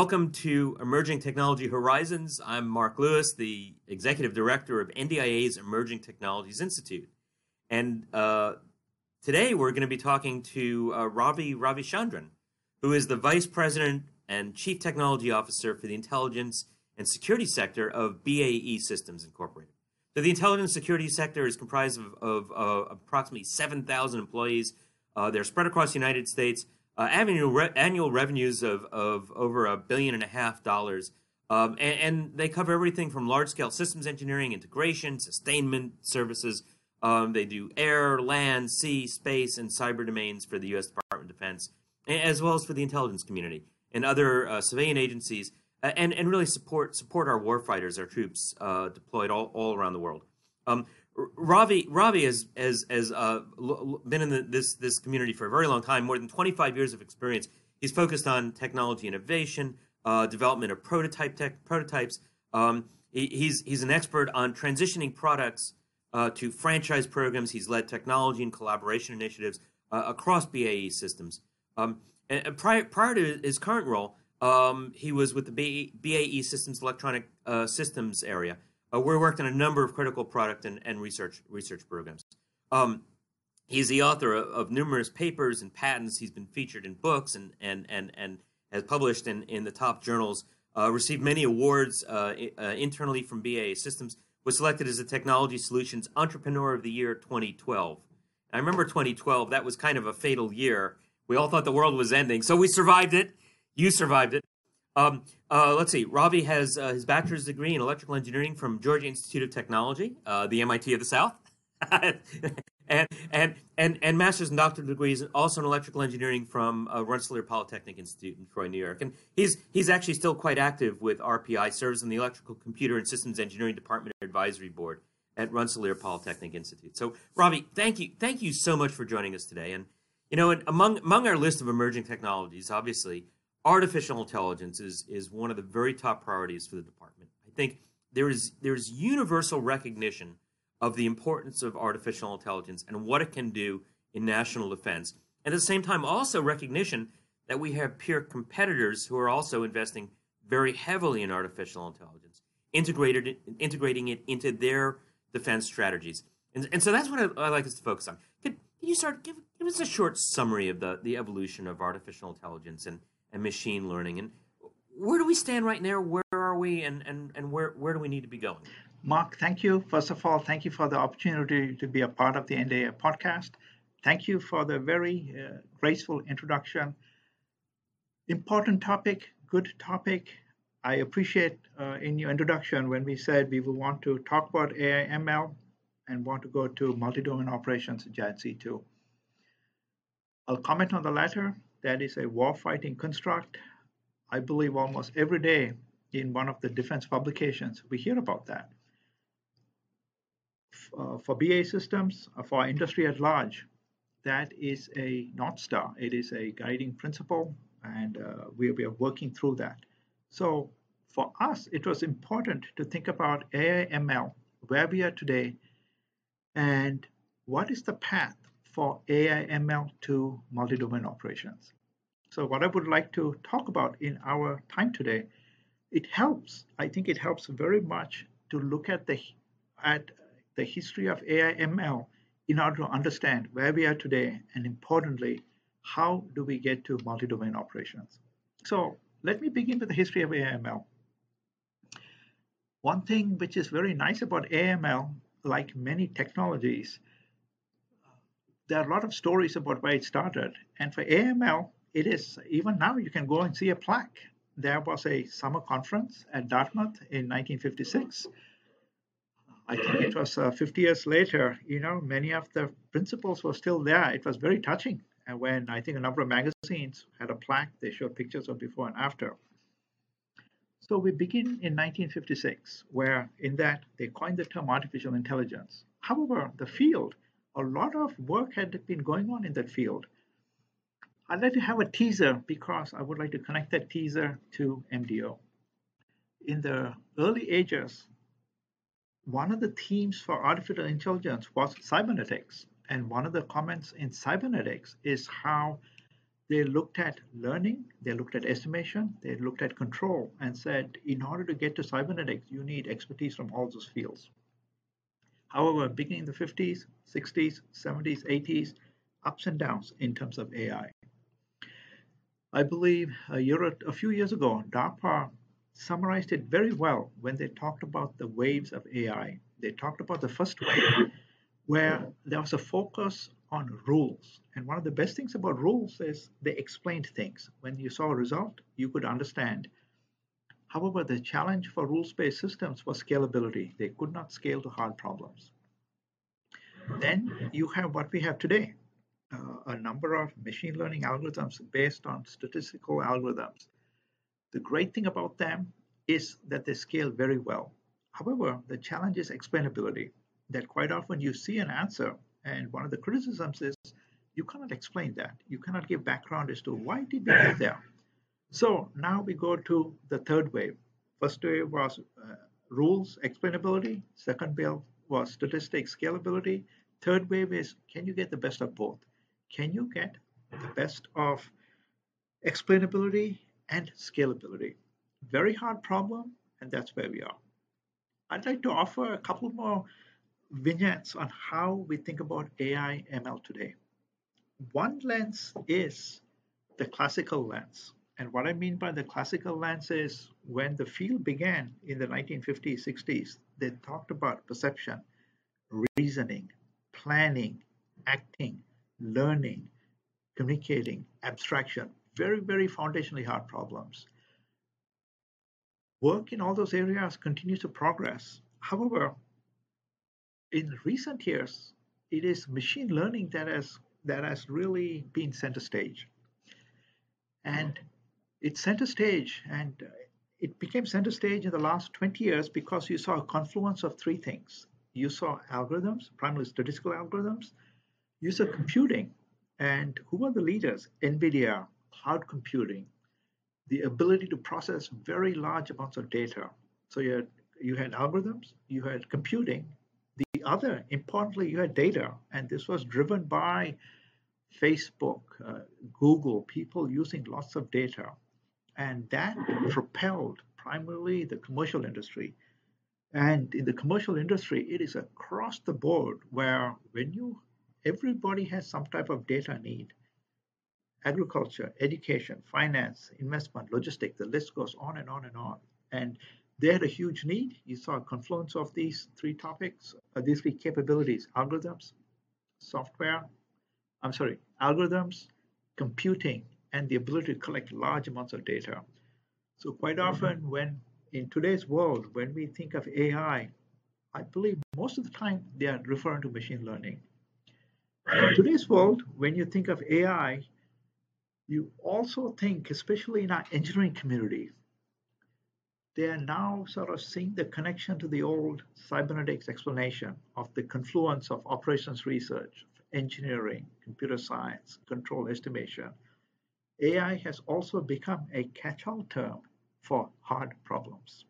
Welcome to Emerging Technology Horizons. I'm Mark Lewis, the Executive Director of NDIA's Emerging Technologies Institute. And uh, today we're going to be talking to uh, Ravi Ravichandran, who is the Vice President and Chief Technology Officer for the Intelligence and Security Sector of BAE Systems Incorporated. So the intelligence security sector is comprised of, of uh, approximately 7,000 employees. Uh, they're spread across the United States uh, annual, re- annual revenues of, of over a billion and a half dollars. Um, and, and, they cover everything from large scale systems engineering, integration, sustainment services. Um, they do air, land, sea, space, and cyber domains for the U.S. Department of Defense, as well as for the intelligence community and other uh, civilian agencies, and, and really support support our warfighters, our troops uh, deployed all, all around the world. Um, Ravi Ravi has has, has uh, been in the, this this community for a very long time, more than 25 years of experience. He's focused on technology innovation, uh, development of prototype tech prototypes. Um, he, he's he's an expert on transitioning products uh, to franchise programs. He's led technology and collaboration initiatives uh, across BAE systems. Um, and, and prior prior to his current role, um, he was with the BAE, Systems Electronic uh, Systems area uh, we're worked on a number of critical product and, and research research programs. Um, he's the author of, of, numerous papers and patents. He's been featured in books and and and and has published in, in the top journals. Uh, received many awards uh, uh internally from BAE Systems. Was selected as the Technology Solutions Entrepreneur of the Year 2012. And I remember 2012. That was kind of a fatal year. We all thought the world was ending, so we survived it. You survived it. Um, uh, let's see. Ravi has uh, his bachelor's degree in electrical engineering from Georgia Institute of Technology, uh, the MIT of the South, and and and and master's and doctorate degrees also in electrical engineering from uh, Rensselaer Polytechnic Institute in Troy, New York. And he's he's actually still quite active with RPI. Serves on the Electrical Computer and Systems Engineering Department Advisory Board at Rensselaer Polytechnic Institute. So, Ravi, thank you thank you so much for joining us today. And you know, among among our list of emerging technologies, obviously artificial intelligence is is one of the very top priorities for the department. I think there is there's universal recognition of the importance of artificial intelligence and what it can do in national defense. And at the same time, also recognition that we have peer competitors who are also investing very heavily in artificial intelligence, integrated integrating it into their defense strategies. And, and so that's what I, I like us to focus on. Could, could you start give, give us a short summary of the, the evolution of artificial intelligence and and machine learning. And where do we stand right now? Where are we, and and and where where do we need to be going? Mark, thank you. First of all, thank you for the opportunity to be a part of the NDIA podcast. Thank you for the very uh, graceful introduction. Important topic, good topic. I appreciate uh, in your introduction when we said we will want to talk about AI ML and want to go to multi-domain operations JADC2. I'll comment on the latter that is a war-fighting construct. I believe almost every day in one of the defense publications, we hear about that. Uh, for BA systems, uh, for industry at large, that is a North Star. It is a guiding principle, and uh, we, we are working through that. So for us, it was important to think about AI ML, where we are today, and what is the path for AI ML to multi-domain operations. So what I would like to talk about in our time today, it helps, I think it helps very much to look at the at the history of AI ML in order to understand where we are today and importantly, how do we get to multi-domain operations. So let me begin with the history of AIML. One thing which is very nice about AIML, like many technologies, there are a lot of stories about where it started. And for AIML, it is, even now, you can go and see a plaque. There was a summer conference at Dartmouth in 1956. I think it was uh, 50 years later, you know, many of the principles were still there. It was very touching. And when I think a number of magazines had a plaque, they showed pictures of before and after. So we begin in 1956, where in that they coined the term artificial intelligence. However, the field a lot of work had been going on in that field. I'd like to have a teaser because I would like to connect that teaser to MDO. In the early ages, one of the themes for artificial intelligence was cybernetics. And one of the comments in cybernetics is how they looked at learning, they looked at estimation, they looked at control, and said, in order to get to cybernetics, you need expertise from all those fields. However, beginning in the 50s, 60s, 70s, 80s, ups and downs in terms of AI. I believe a year, a few years ago, DARPA summarized it very well when they talked about the waves of AI. They talked about the first wave, where there was a focus on rules. And one of the best things about rules is they explained things. When you saw a result, you could understand. However, the challenge for rules-based systems was scalability. They could not scale to hard problems. Then you have what we have today, uh, a number of machine learning algorithms based on statistical algorithms. The great thing about them is that they scale very well. However, the challenge is explainability, that quite often you see an answer and one of the criticisms is you cannot explain that. You cannot give background as to why did we get there. So now we go to the third wave. First wave was uh, rules explainability. Second wave was statistics scalability. Third wave is can you get the best of both? Can you get the best of explainability and scalability? Very hard problem, and that's where we are. I'd like to offer a couple more vignettes on how we think about AI ML today. One lens is the classical lens. And what I mean by the classical lens is when the field began in the 1950s, 60s, they talked about perception, reasoning, planning, acting, learning, communicating, abstraction, very, very foundationally hard problems. Work in all those areas continues to progress. However, in recent years, it is machine learning that has that has really been center stage. And it's center stage, and it became center stage in the last 20 years because you saw a confluence of three things. You saw algorithms, primarily statistical algorithms. You saw computing, and who are the leaders? NVIDIA, cloud computing, the ability to process very large amounts of data. So you had, you had algorithms, you had computing, the other, importantly, you had data, and this was driven by Facebook, uh, Google, people using lots of data. And that propelled primarily the commercial industry. And in the commercial industry, it is across the board where when you everybody has some type of data need. Agriculture, education, finance, investment, logistics, the list goes on and on and on. And they had a huge need. You saw a confluence of these three topics, uh, these three capabilities, algorithms, software, I'm sorry, algorithms, computing, and the ability to collect large amounts of data. So quite mm-hmm. often when in today's world, when we think of AI, I believe most of the time they are referring to machine learning. In today's world, when you think of AI, you also think, especially in our engineering community, they are now sort of seeing the connection to the old cybernetics explanation of the confluence of operations research, engineering, computer science, control estimation. AI has also become a catch-all term for hard problems.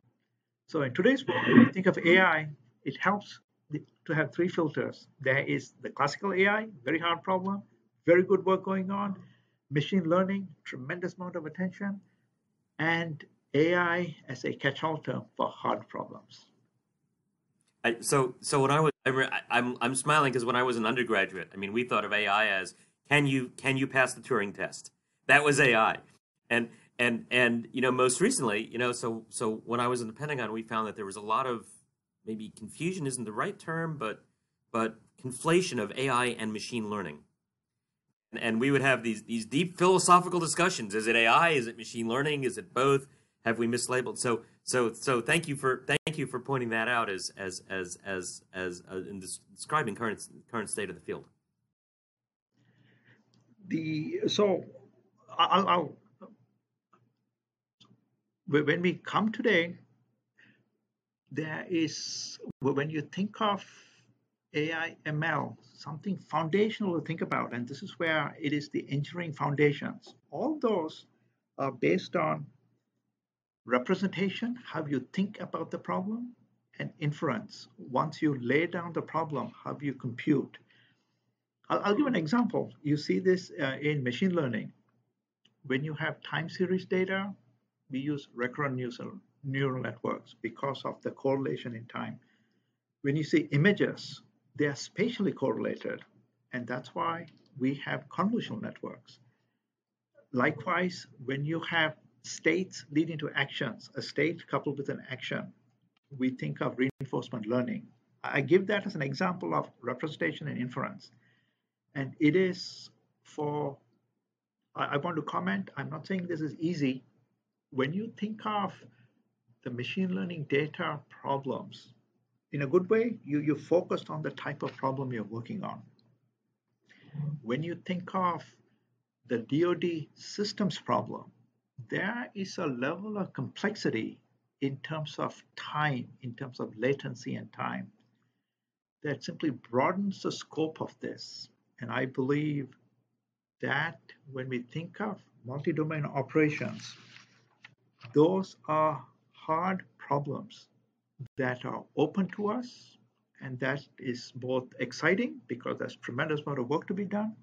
So in today's world, when you think of AI, it helps to have three filters. There is the classical AI, very hard problem, very good work going on, machine learning, tremendous amount of attention, and AI as a catch-all term for hard problems. I, so, so when I was, I, I'm, I'm smiling because when I was an undergraduate, I mean, we thought of AI as can you can you pass the Turing test? That was AI, and and and you know, most recently, you know, so so when I was in the Pentagon, we found that there was a lot of maybe confusion isn't the right term, but but conflation of AI and machine learning. And, and we would have these these deep philosophical discussions: is it AI? Is it machine learning? Is it both? have we mislabeled? So so so thank you for thank you for pointing that out as as as as as uh, in describing current current state of the field. The so I'll, I'll when we come today, there is when you think of AI ML, something foundational to think about, and this is where it is the engineering foundations. All those are based on representation, how you think about the problem, and inference. Once you lay down the problem, how you compute. I'll, I'll give an example. You see this uh, in machine learning. when you have time series data, we use recurrent neural networks because of the correlation in time. When you see images, they are spatially correlated, and that's why we have convolutional networks. Likewise, when you have states leading to actions, a state coupled with an action, we think of reinforcement learning. I give that as an example of representation and inference. And it is for, I, want to comment, I'm not saying this is easy. When you think of the machine learning data problems, in a good way, you, you focused on the type of problem you're working on. When you think of the DoD systems problem, there is a level of complexity in terms of time, in terms of latency and time, that simply broadens the scope of this. And I believe that when we think of multi-domain operations, those are hard problems that are open to us and that is both exciting because there's tremendous amount of work to be done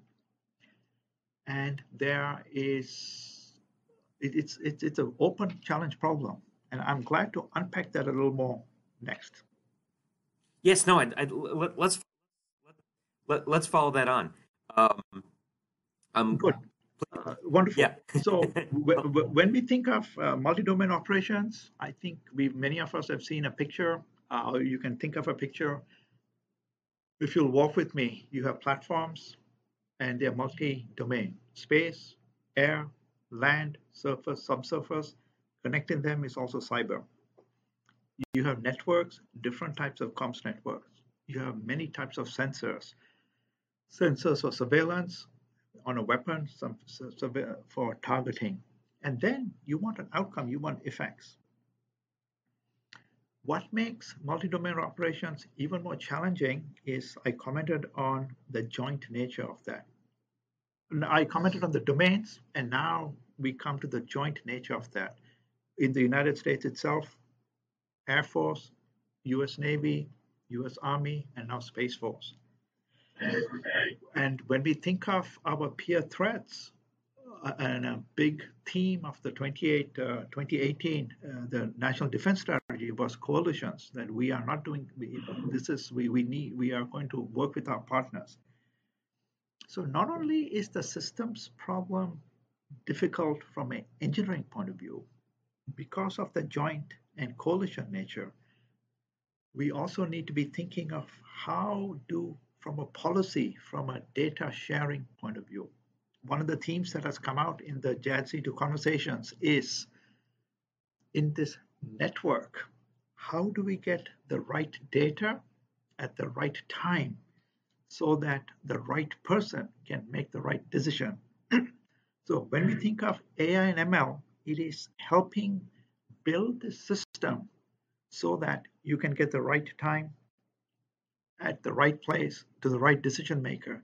and there is it, it's it's it's an open challenge problem and i'm glad to unpack that a little more next. Yes no I, I, let, let's let, let's follow that on. Um, um good uh, wonderful. Yeah. so when we think of uh, multi-domain operations, I think we many of us have seen a picture. Uh, you can think of a picture. If you'll walk with me, you have platforms, and they're multi-domain: space, air, land, surface, subsurface. Connecting them is also cyber. You have networks, different types of comms networks. You have many types of sensors. Sensors for surveillance, on a weapon some, uh, for targeting. And then you want an outcome, you want effects. What makes multi-domain operations even more challenging is I commented on the joint nature of that. I commented on the domains, and now we come to the joint nature of that. In the United States itself, Air Force, US Navy, US Army, and now Space Force. And when we think of our peer threats, uh, and a big theme of the 28, uh, 2018, uh, the National Defense Strategy was coalitions. That we are not doing. We, this is we we need. We are going to work with our partners. So not only is the systems problem difficult from an engineering point of view, because of the joint and coalition nature, we also need to be thinking of how do from a policy, from a data sharing point of view. One of the themes that has come out in the JADC2 conversations is in this network, how do we get the right data at the right time so that the right person can make the right decision? so when we think of AI and ML, it is helping build the system so that you can get the right time at the right place to the right decision maker.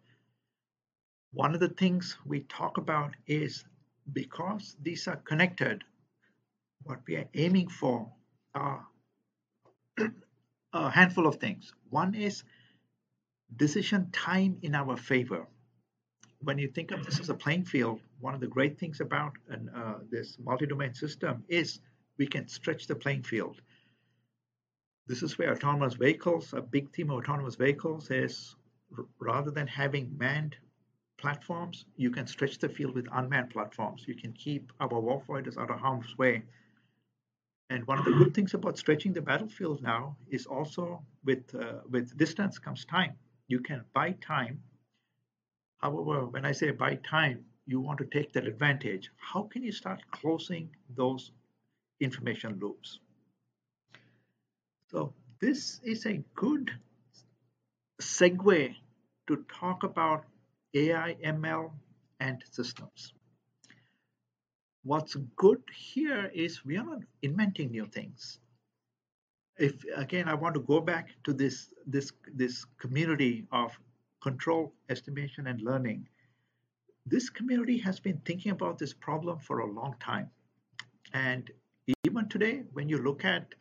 One of the things we talk about is because these are connected, what we are aiming for are a handful of things. One is decision time in our favor. When you think of this as a playing field, one of the great things about an, uh, this multi-domain system is we can stretch the playing field. This is where autonomous vehicles, a big theme of autonomous vehicles is rather than having manned platforms, you can stretch the field with unmanned platforms. You can keep our warfighters out of harm's way. And one of the good things about stretching the battlefield now is also with uh, with distance comes time. You can buy time. However, when I say buy time, you want to take that advantage. How can you start closing those information loops? So this is a good segue to talk about AI, ML, and systems. What's good here is we are not inventing new things. If again, I want to go back to this this this community of control, estimation, and learning. This community has been thinking about this problem for a long time, and even today, when you look at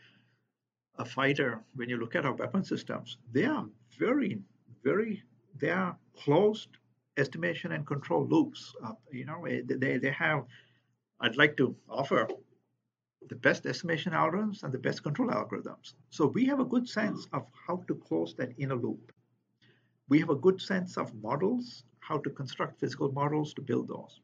a fighter, when you look at our weapon systems, they are very, very, they are closed estimation and control loops. Uh, you know, eh, they, they have, I'd like to offer the best estimation algorithms and the best control algorithms. So we have a good sense of how to close that inner loop. We have a good sense of models, how to construct physical models to build those.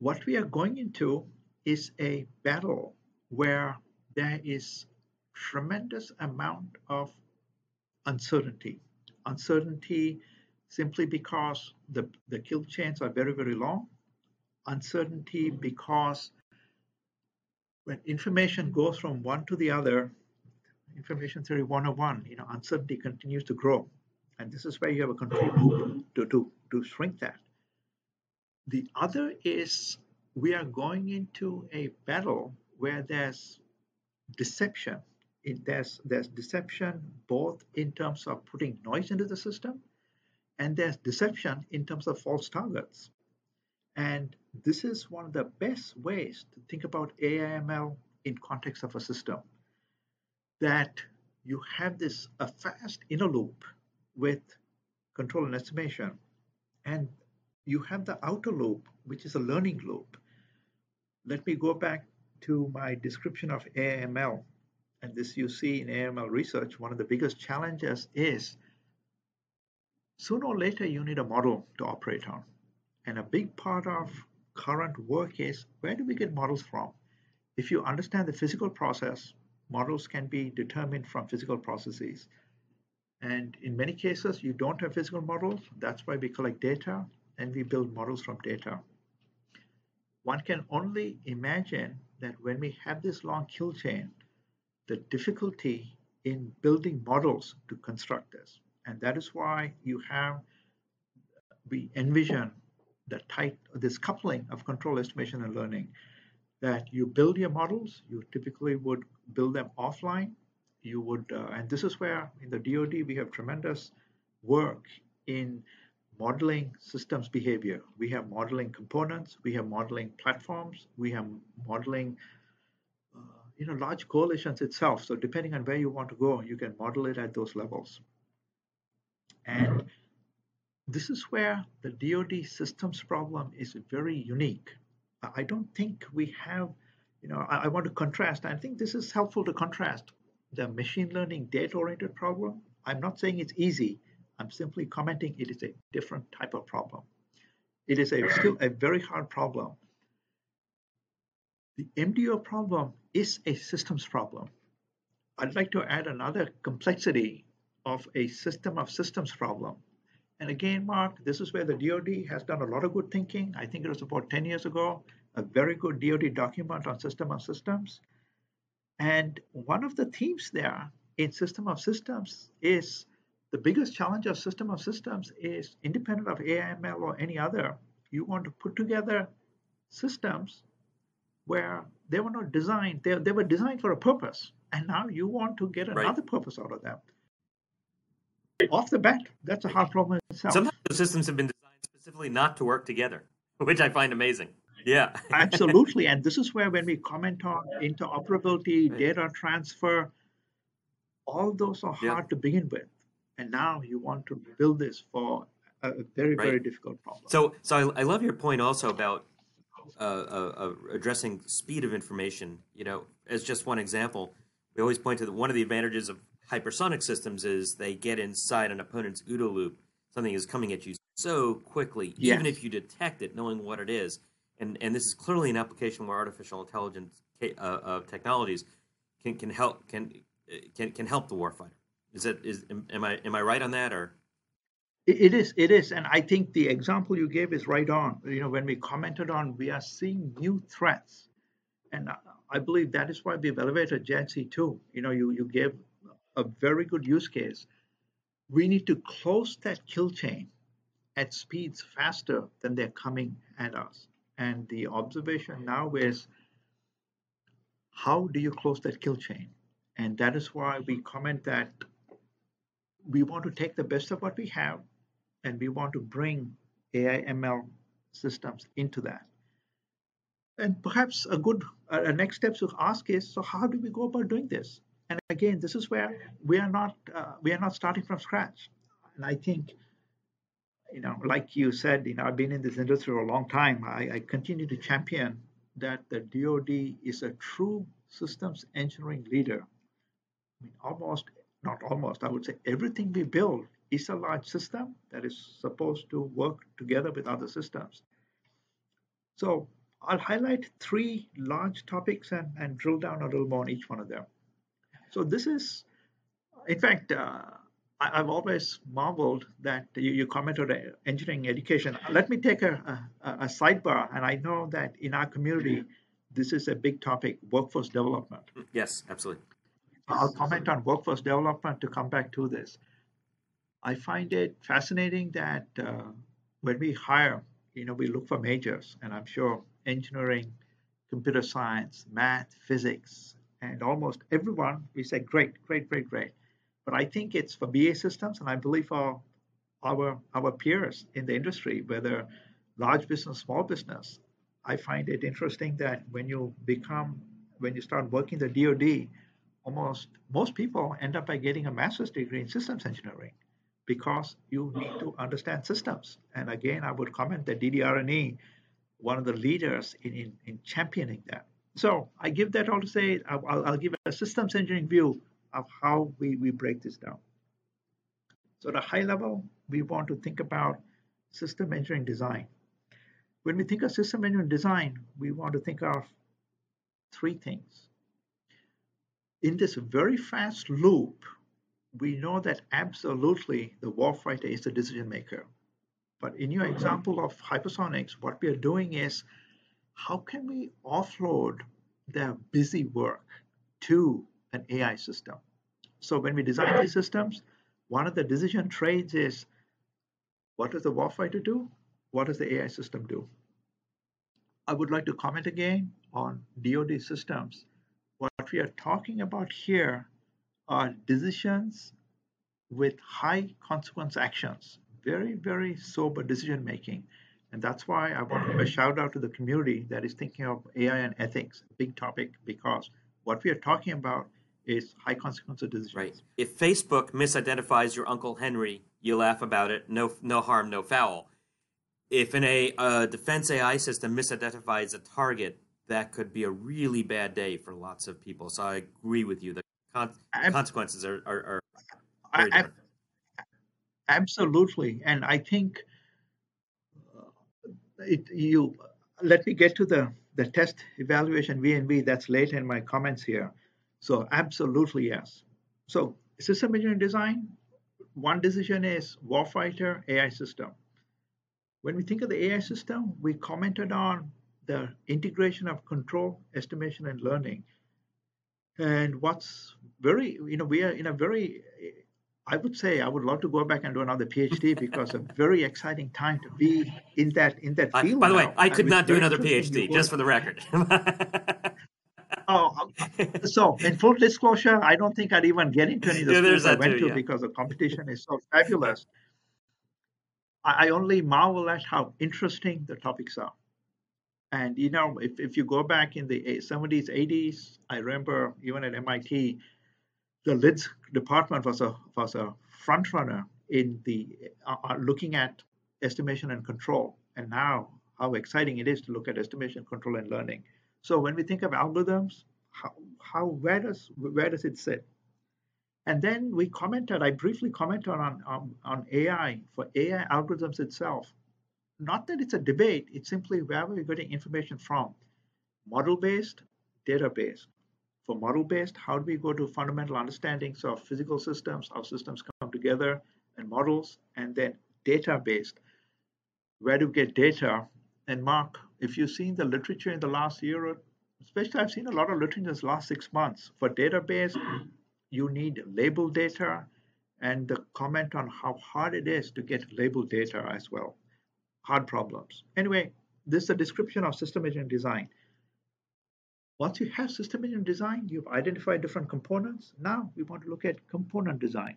What we are going into is a battle where there is tremendous amount of uncertainty. Uncertainty simply because the, the kill chains are very, very long. Uncertainty because when information goes from one to the other, information theory 101, you know, uncertainty continues to grow. And this is where you have a control to, to, to shrink that. The other is we are going into a battle where there's deception. It, there's, there's deception both in terms of putting noise into the system and there's deception in terms of false targets. And this is one of the best ways to think about AIML in context of a system. That you have this a fast inner loop with control and estimation, and you have the outer loop, which is a learning loop. Let me go back to my description of AIML, And this you see in AIML research, one of the biggest challenges is sooner or later you need a model to operate on. And a big part of current work is where do we get models from? If you understand the physical process, models can be determined from physical processes. And in many cases, you don't have physical models. That's why we collect data and we build models from data. One can only imagine that when we have this long kill chain, the difficulty in building models to construct this. And that is why you have, we envision the tight, this coupling of control estimation and learning that you build your models, you typically would build them offline. You would, uh, and this is where in the DoD we have tremendous work in modeling systems behavior. We have modeling components, we have modeling platforms, we have modeling, uh, you know, large coalitions itself. So depending on where you want to go, you can model it at those levels. And this is where the DoD systems problem is very unique. I don't think we have, you know, I, I want to contrast. I think this is helpful to contrast the machine learning data oriented problem. I'm not saying it's easy. I'm simply commenting it is a different type of problem. It is a, still a very hard problem. The MDO problem is a systems problem. I'd like to add another complexity of a system of systems problem. And again, Mark, this is where the DoD has done a lot of good thinking. I think it was about 10 years ago, a very good DoD document on system of systems. And one of the themes there in system of systems is the biggest challenge of system of systems is independent of AIML or any other. You want to put together systems where they were not designed, they, they were designed for a purpose. And now you want to get another right. purpose out of them off the bat, that's a hard problem itself. Sometimes the systems have been designed specifically not to work together, which I find amazing. Yeah. Absolutely. And this is where when we comment on interoperability, data transfer, all those are hard yeah. to begin with. And now you want to build this for a very, right. very difficult problem. So, so I, I love your point also about uh, uh, uh, addressing speed of information. You know, as just one example, we always point to the, one of the advantages of hypersonic systems is they get inside an opponent's OODA loop. Something is coming at you so quickly, yes. even if you detect it, knowing what it is. And and this is clearly an application where artificial intelligence uh, uh, technologies can can help can can can help the warfighter. Is that is am I am I right on that or? It is, it is, and I think the example you gave is right on. You know, when we commented on, we are seeing new threats, and I believe that is why we've elevated JADC2. You know, you you gave a very good use case. We need to close that kill chain at speeds faster than they're coming at us. And the observation now is how do you close that kill chain? And that is why we comment that we want to take the best of what we have and we want to bring AI ML systems into that. And perhaps a good next step to ask is so how do we go about doing this? And again, this is where we are not uh, we are not starting from scratch. And I think you know, like you said, you know, I've been in this industry for a long time. I, I continue to champion that the DoD is a true systems engineering leader. I mean, almost, not almost, I would say everything we build is a large system that is supposed to work together with other systems. So I'll highlight three large topics and, and drill down a little more on each one of them. So this is, in fact, uh, I, have always marveled that you, you commented on engineering education. Let me take a, a, a, sidebar, and I know that in our community, this is a big topic, workforce development. Yes, absolutely. I'll comment on workforce development to come back to this. I find it fascinating that uh, when we hire, you know, we look for majors, and I'm sure engineering, computer science, math, physics, and almost everyone, we say, great, great, great, great. But I think it's for BA systems, and I believe for our our peers in the industry, whether large business, small business. I find it interesting that when you become when you start working the DoD, almost most people end up by getting a master's degree in systems engineering because you need to understand systems. And again, I would comment that DDR&E, one of the leaders in, in, in championing that. So I give that all to say I'll, I'll give a systems engineering view of how we, we break this down. So at a high level, we want to think about system engineering design. When we think of system engineering design, we want to think of three things. In this very fast loop, we know that absolutely the warfighter is the decision maker. But in your example of hypersonics, what we are doing is how can we offload their busy work to an AI system. So when we design these systems, one of the decision trades is what does the warfighter do? What does the AI system do? I would like to comment again on DoD systems. We are talking about here are decisions with high consequence actions, very, very sober decision making. And that's why I want to give a shout out to the community that is thinking of AI and ethics, big topic, because what we are talking about is high consequence of decisions. Right. If Facebook misidentifies your Uncle Henry, you laugh about it. No, no harm, no foul. If in a uh, defense AI system misidentifies a target, that could be a really bad day for lots of people. So I agree with you. The con- consequences are, are, are very different. absolutely, and I think uh, it, you. Let me get to the the test evaluation V&V. That's late in my comments here. So absolutely yes. So system engineering design, one decision is warfighter AI system. When we think of the AI system, we commented on the integration of control, estimation, and learning. And what's very, you know, we are in a very, I would say, I would love to go back and do another PhD because a very exciting time to be in that in that field. I, by the now. way, I could not do another PhD, just for the record. Oh, uh, so in full disclosure, I don't think I'd even get into any of the yeah, schools I went too, to yeah. because the competition is so fabulous. I only marvel at how interesting the topics are. And you know, if, if you go back in the 70s, 80s, I remember even at MIT, the LIDS department was a was a front runner in the uh, uh, looking at estimation and control. And now, how exciting it is to look at estimation, control, and learning. So when we think of algorithms, how, how where does where does it sit? And then we commented, I briefly commented on, on, on AI for AI algorithms itself. Not that it's a debate, it's simply where we're getting information from. Model based, data based. For model based, how do we go to fundamental understandings of physical systems, how systems come together, and models, and then data based. Where do we get data? And Mark, if you've seen the literature in the last year, especially I've seen a lot of literature in the last six months for database, you need label data and the comment on how hard it is to get label data as well. Hard problems. Anyway, this is a description of system engineering design. Once you have system engineering design, you've identified different components. Now we want to look at component design.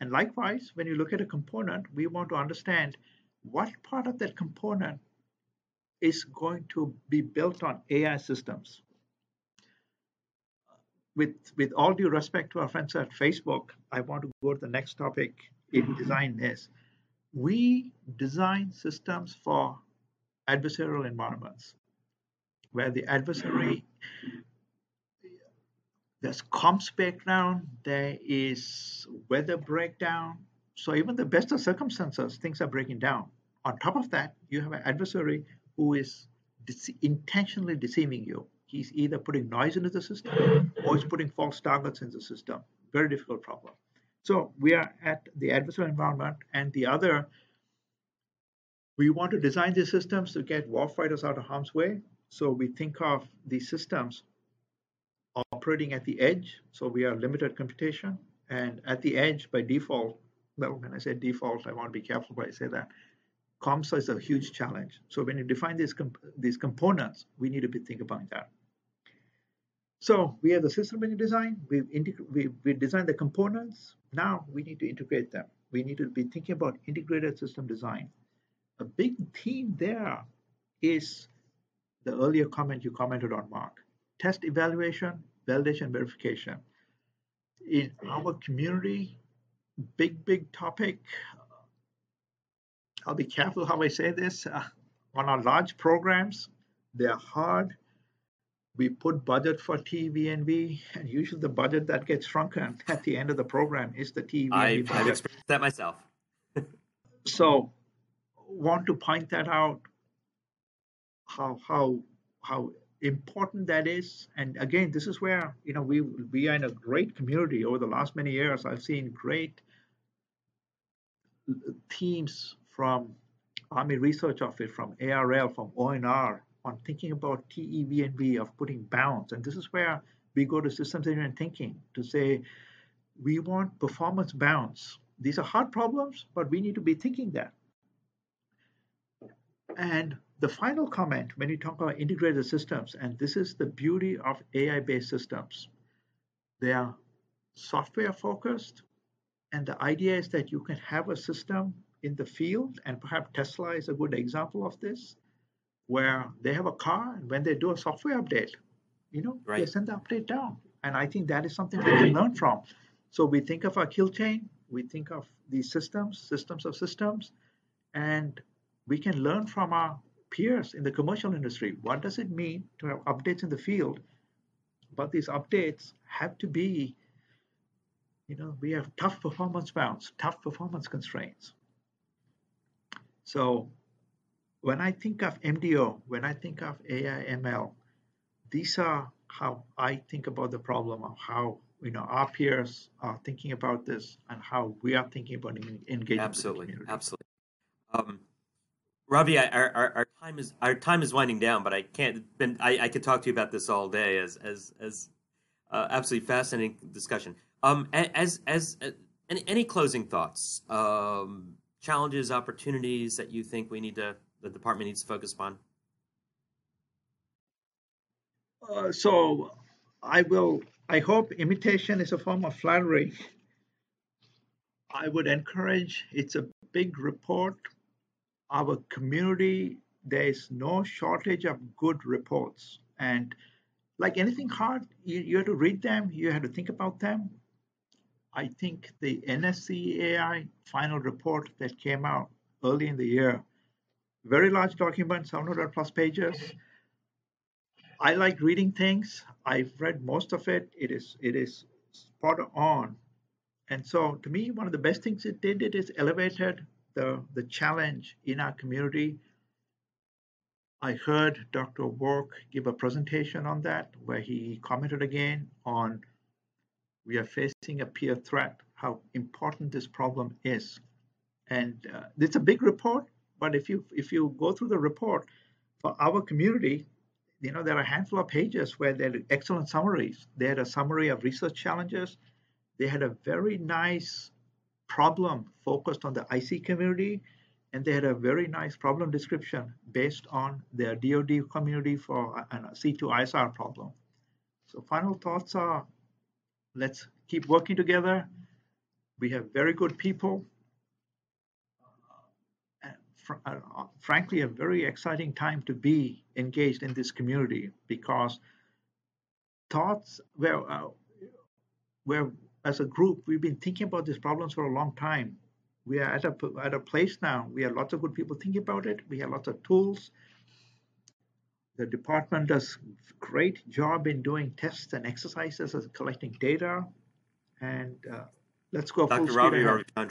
And likewise, when you look at a component, we want to understand what part of that component is going to be built on AI systems. With, with all due respect to our friends at Facebook, I want to go to the next topic in mm-hmm. design is we design systems for adversarial environments where the adversary there's comms breakdown, there is weather breakdown. So even the best of circumstances, things are breaking down. On top of that, you have an adversary who is intentionally deceiving you. He's either putting noise into the system or he's putting false targets in the system. Very difficult problem. So we are at the adversarial environment, and the other, we want to design these systems to get warfighters out of harm's way. So we think of these systems operating at the edge. So we are limited computation. And at the edge, by default, well, when I say default, I want to be careful when I say that. COMSA is a huge challenge. So when you define these comp these components, we need to be thinking about that. So we have the system in design. We've we we designed the components. Now we need to integrate them. We need to be thinking about integrated system design. A big theme there is the earlier comment you commented on, Mark test evaluation, validation, verification. In our community, big, big topic. I'll be careful how I say this. Uh, on our large programs, they're hard. We put budget for TV&V, and usually the budget that gets shrunken at the end of the program is the TV&V I've, I've experienced that myself. so, want to point that out how how how important that is. And again, this is where you know we we are in a great community over the last many years. I've seen great teams from Army Research Office, from ARL, from ONR on thinking about TEV and V of putting bounds. And this is where we go to systems engineering thinking to say we want performance bounds. These are hard problems, but we need to be thinking that. And the final comment when you talk about integrated systems, and this is the beauty of AI based systems, they are software focused. And the idea is that you can have a system in the field, and perhaps Tesla is a good example of this, where they have a car, and when they do a software update, you know, right. they send the update down. And I think that is something we can learn from. So we think of our kill chain, we think of these systems, systems of systems, and we can learn from our peers in the commercial industry. What does it mean to have updates in the field? But these updates have to be, you know, we have tough performance bounds, tough performance constraints. So when I think of MDO, when I think of AI ML, these are how I think about the problem of how you know our peers are thinking about this and how we are thinking about engaging. Absolutely, absolutely. Um, Ravi, our, our, our, time is our time is winding down, but I can't. Been, I, I could talk to you about this all day as as as uh, absolutely fascinating discussion. Um, as as, as any, any closing thoughts, um, challenges, opportunities that you think we need to the department needs to focus upon. Uh, so, I will. I hope imitation is a form of flattery. I would encourage. It's a big report our community, there's no shortage of good reports. And like anything hard, you, you have to read them, you have to think about them. I think the NSC AI final report that came out early in the year, very large document, 700 plus pages. I like reading things. I've read most of it. It is it is spot on. And so to me, one of the best things it did, it is elevated the, the challenge in our community. I heard Dr. Work give a presentation on that where he commented again on we are facing a peer threat, how important this problem is. And uh, it's a big report, but if you if you go through the report for our community, you know there are a handful of pages where there are excellent summaries. They had a summary of research challenges. They had a very nice problem focused on the IC community, and they had a very nice problem description based on their DoD community for a C2 ISR problem. So final thoughts are, let's keep working together. We have very good people. Uh, uh, frankly, a very exciting time to be engaged in this community because thoughts where uh, where as a group, we've been thinking about these problems for a long time. we are at a at a place now. We have lots of good people thinking about it. We have lots of tools. The department does great job in doing tests and exercises and collecting data. And uh, let's go Dr. full Ravi speed ahead. Ravichandran,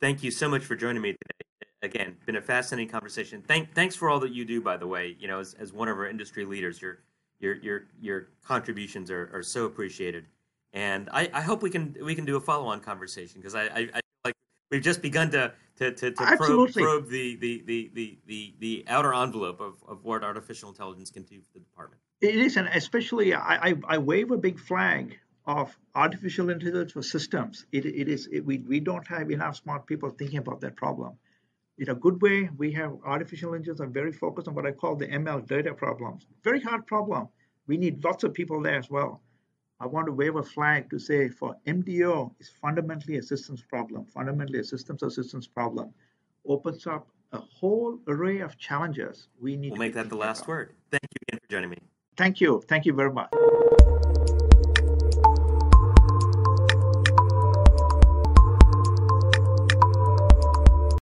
thank you so much for joining me today. Again, been a fascinating conversation. Thank, thanks for all that you do, by the way. You know, as, as one of our industry leaders, your your your your contributions are, are so appreciated. And I, I hope we can we can do a follow on conversation because I, I, I like we've just begun to to, to, to probe, probe the, the, the, the, the, the outer envelope of, of what artificial intelligence can do for the department. It is, and especially I, I, I wave a big flag of artificial intelligence for systems. It, it is it, we, we don't have enough smart people thinking about that problem. In a good way, we have artificial intelligence are very focused on what I call the ML data problems. Very hard problem. We need lots of people there as well. I want to wave a flag to say for MDO is fundamentally a systems problem, fundamentally a systems of systems problem. Opens up a whole array of challenges we need We'll to make that the last about. word. Thank you again for joining me. Thank you. Thank you very much.